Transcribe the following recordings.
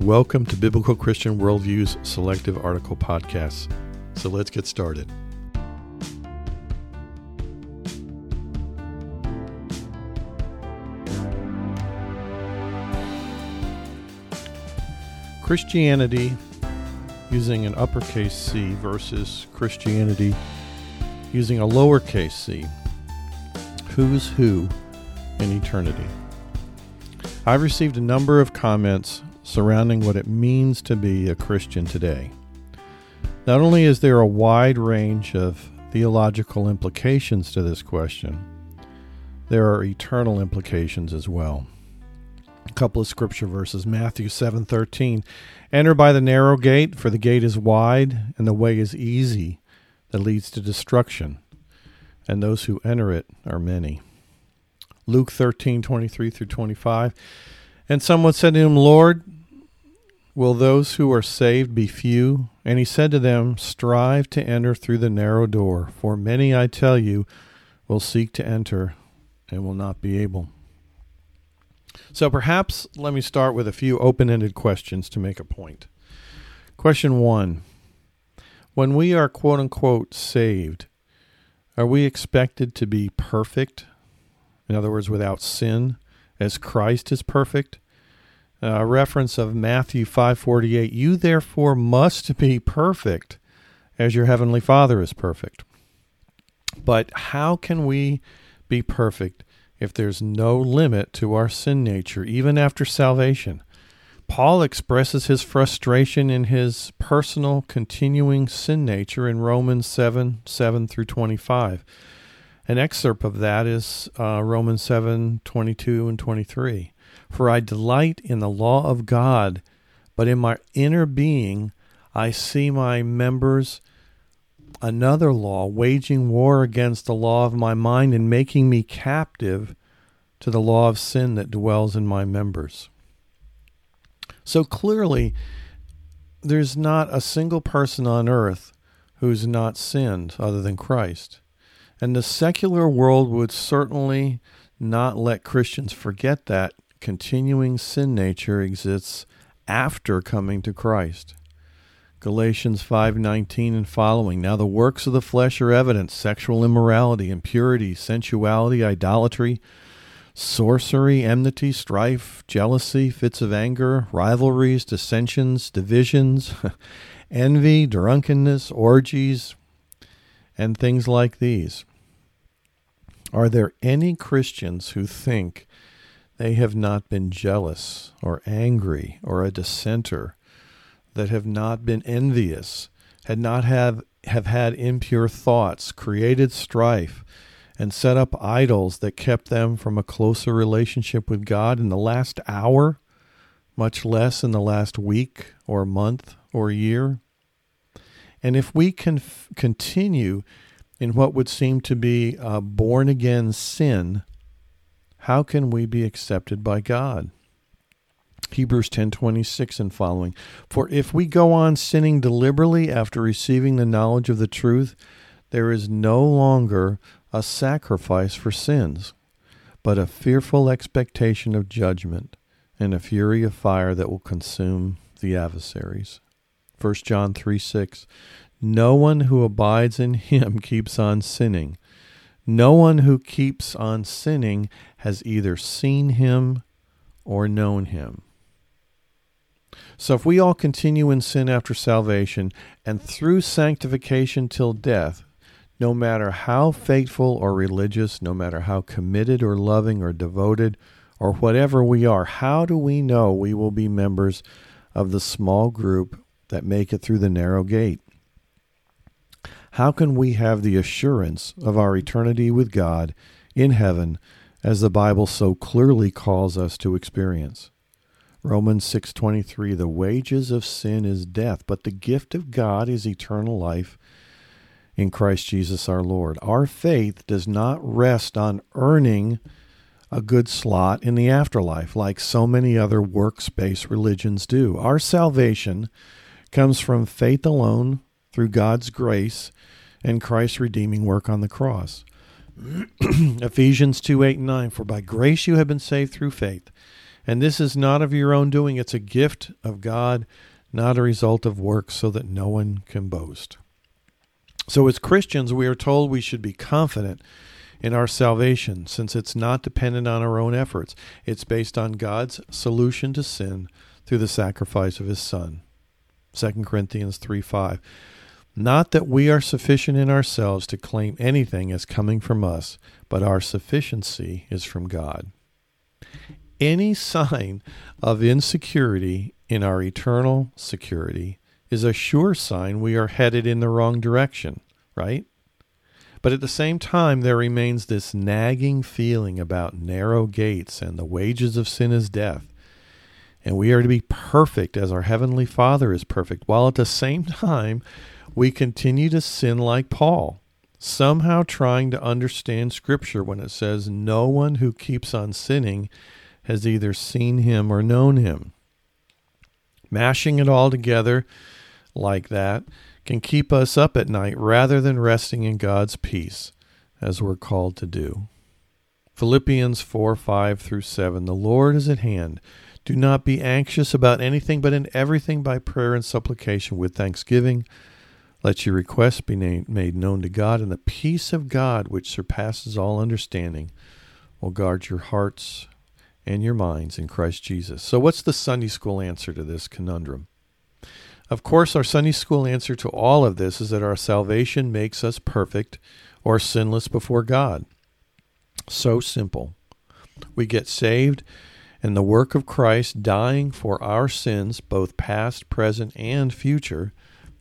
Welcome to Biblical Christian Worldview's Selective Article Podcasts. So let's get started. Christianity using an uppercase C versus Christianity using a lowercase c. Who's who in eternity? I've received a number of comments surrounding what it means to be a Christian today. Not only is there a wide range of theological implications to this question, there are eternal implications as well. A couple of scripture verses Matthew 7:13 Enter by the narrow gate for the gate is wide and the way is easy that leads to destruction and those who enter it are many. Luke 13:23 through 25 And someone said to him, Lord, Will those who are saved be few? And he said to them, Strive to enter through the narrow door, for many, I tell you, will seek to enter and will not be able. So perhaps let me start with a few open ended questions to make a point. Question one When we are quote unquote saved, are we expected to be perfect? In other words, without sin, as Christ is perfect? A reference of Matthew 5:48, "You therefore must be perfect as your heavenly Father is perfect." But how can we be perfect if there's no limit to our sin nature even after salvation? Paul expresses his frustration in his personal continuing sin nature in Romans 7 7 through 25. An excerpt of that is uh, Romans 7 22 and 23. For I delight in the law of God, but in my inner being I see my members another law, waging war against the law of my mind and making me captive to the law of sin that dwells in my members. So clearly, there's not a single person on earth who's not sinned other than Christ. And the secular world would certainly not let Christians forget that continuing sin nature exists after coming to Christ. Galatians 5:19 and following. Now the works of the flesh are evident: sexual immorality, impurity, sensuality, idolatry, sorcery, enmity, strife, jealousy, fits of anger, rivalries, dissensions, divisions, envy, drunkenness, orgies, and things like these. Are there any Christians who think they have not been jealous or angry or a dissenter, that have not been envious, had not have, have had impure thoughts, created strife, and set up idols that kept them from a closer relationship with God in the last hour, much less in the last week or month or year. And if we can continue in what would seem to be a born again sin, how can we be accepted by God? Hebrews 10:26 and following. For if we go on sinning deliberately after receiving the knowledge of the truth, there is no longer a sacrifice for sins, but a fearful expectation of judgment and a fury of fire that will consume the adversaries. 1 John 3 6. No one who abides in him keeps on sinning. No one who keeps on sinning has either seen him or known him. So if we all continue in sin after salvation and through sanctification till death, no matter how faithful or religious, no matter how committed or loving or devoted or whatever we are, how do we know we will be members of the small group that make it through the narrow gate? How can we have the assurance of our eternity with God in heaven as the Bible so clearly calls us to experience? Romans 6:23 The wages of sin is death, but the gift of God is eternal life in Christ Jesus our Lord. Our faith does not rest on earning a good slot in the afterlife like so many other works-based religions do. Our salvation comes from faith alone through God's grace and Christ's redeeming work on the cross. Ephesians 2 8 and 9 For by grace you have been saved through faith, And this is not of your own doing, it's a gift of God, not a result of works, so that no one can boast. So, as Christians, we are told we should be confident in our salvation since it's not dependent on our own efforts. It's based on God's solution to sin through the sacrifice of his Son. 2 Corinthians 3 5. Not that we are sufficient in ourselves to claim anything as coming from us, but our sufficiency is from God. Any sign of insecurity in our eternal security is a sure sign we are headed in the wrong direction, right? But at the same time, there remains this nagging feeling about narrow gates and the wages of sin is death. And we are to be perfect as our Heavenly Father is perfect, while at the same time, we continue to sin like Paul, somehow trying to understand Scripture when it says, No one who keeps on sinning has either seen him or known him. Mashing it all together like that can keep us up at night rather than resting in God's peace, as we're called to do. Philippians 4 5 through 7 The Lord is at hand. Do not be anxious about anything, but in everything by prayer and supplication with thanksgiving. Let your requests be made known to God, and the peace of God, which surpasses all understanding, will guard your hearts and your minds in Christ Jesus. So, what's the Sunday school answer to this conundrum? Of course, our Sunday school answer to all of this is that our salvation makes us perfect or sinless before God. So simple. We get saved, and the work of Christ dying for our sins, both past, present, and future,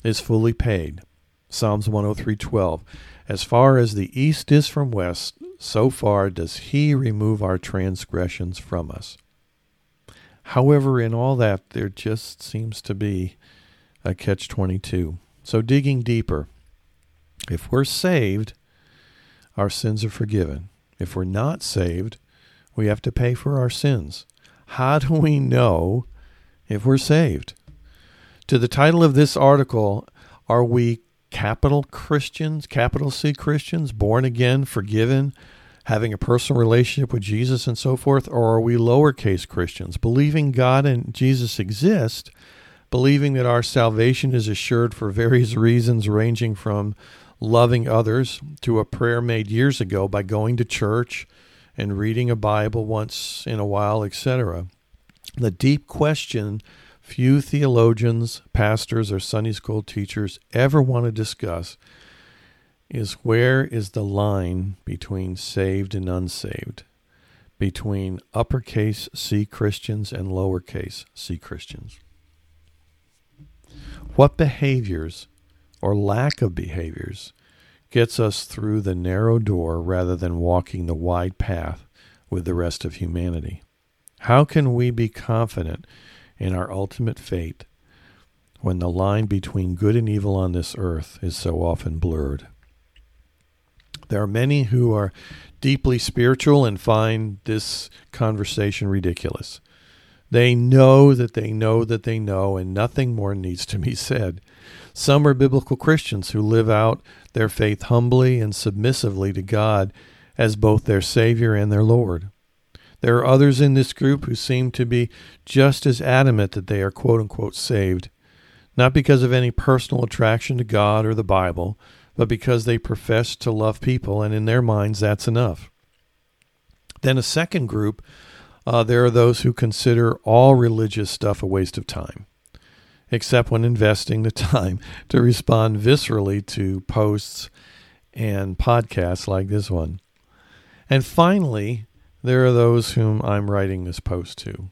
is fully paid. Psalms 103:12. As far as the east is from west, so far does he remove our transgressions from us. However, in all that there just seems to be a catch 22. So digging deeper, if we're saved, our sins are forgiven. If we're not saved, we have to pay for our sins. How do we know if we're saved? To the title of this article, Are We Capital Christians, capital C Christians, born again, forgiven, having a personal relationship with Jesus and so forth? Or are we lowercase Christians, believing God and Jesus exist, believing that our salvation is assured for various reasons, ranging from loving others to a prayer made years ago by going to church and reading a Bible once in a while, etc. The deep question few theologians, pastors, or Sunday school teachers ever want to discuss is where is the line between saved and unsaved, between uppercase C Christians and lowercase c Christians? What behaviors or lack of behaviors gets us through the narrow door rather than walking the wide path with the rest of humanity? How can we be confident in our ultimate fate when the line between good and evil on this earth is so often blurred. There are many who are deeply spiritual and find this conversation ridiculous. They know that they know that they know, and nothing more needs to be said. Some are biblical Christians who live out their faith humbly and submissively to God as both their Savior and their Lord. There are others in this group who seem to be just as adamant that they are quote unquote saved, not because of any personal attraction to God or the Bible, but because they profess to love people, and in their minds that's enough. Then a second group, uh, there are those who consider all religious stuff a waste of time, except when investing the time to respond viscerally to posts and podcasts like this one. And finally, there are those whom I'm writing this post to,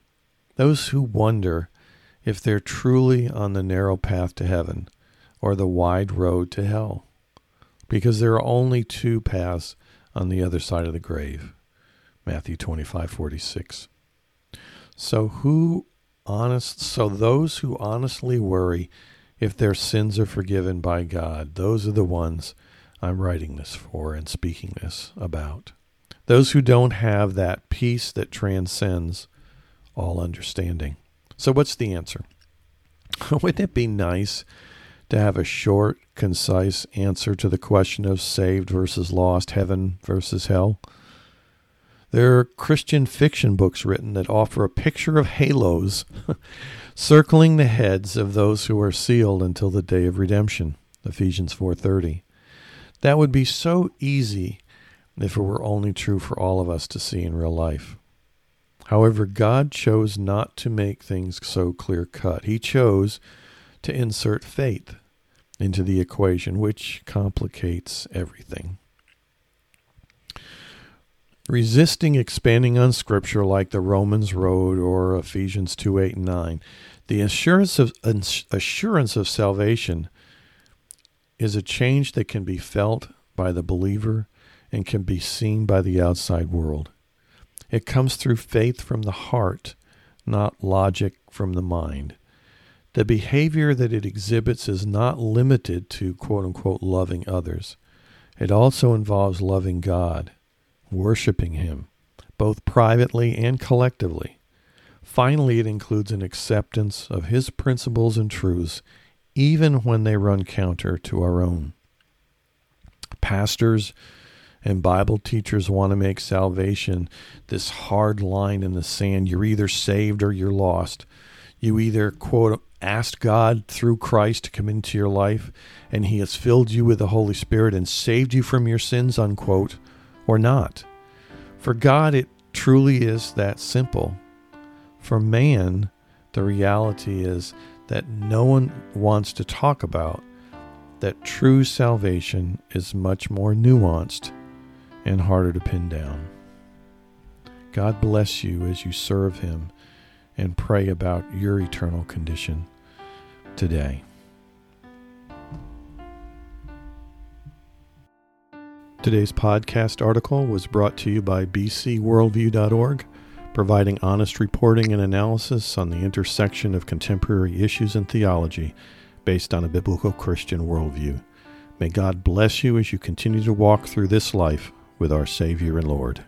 those who wonder if they're truly on the narrow path to heaven or the wide road to hell, because there are only two paths on the other side of the grave. Matthew 25:46. So who honest so those who honestly worry if their sins are forgiven by God, those are the ones I'm writing this for and speaking this about. Those who don't have that peace that transcends all understanding. So, what's the answer? Wouldn't it be nice to have a short, concise answer to the question of saved versus lost, heaven versus hell? There are Christian fiction books written that offer a picture of halos circling the heads of those who are sealed until the day of redemption. Ephesians 4:30. That would be so easy if it were only true for all of us to see in real life. However, God chose not to make things so clear cut. He chose to insert faith into the equation, which complicates everything. Resisting expanding on Scripture like the Romans Road or Ephesians 2 8 and 9, the assurance of, assurance of salvation is a change that can be felt by the believer and can be seen by the outside world. It comes through faith from the heart, not logic from the mind. The behavior that it exhibits is not limited to quote unquote loving others. It also involves loving God, worshiping Him, both privately and collectively. Finally, it includes an acceptance of His principles and truths even when they run counter to our own. Pastors and Bible teachers want to make salvation this hard line in the sand. You're either saved or you're lost. You either, quote, asked God through Christ to come into your life and he has filled you with the Holy Spirit and saved you from your sins, unquote, or not. For God, it truly is that simple. For man, the reality is that no one wants to talk about that true salvation is much more nuanced and harder to pin down. God bless you as you serve Him and pray about your eternal condition today. Today's podcast article was brought to you by bcworldview.org providing honest reporting and analysis on the intersection of contemporary issues and theology based on a biblical Christian worldview. May God bless you as you continue to walk through this life with our Savior and Lord.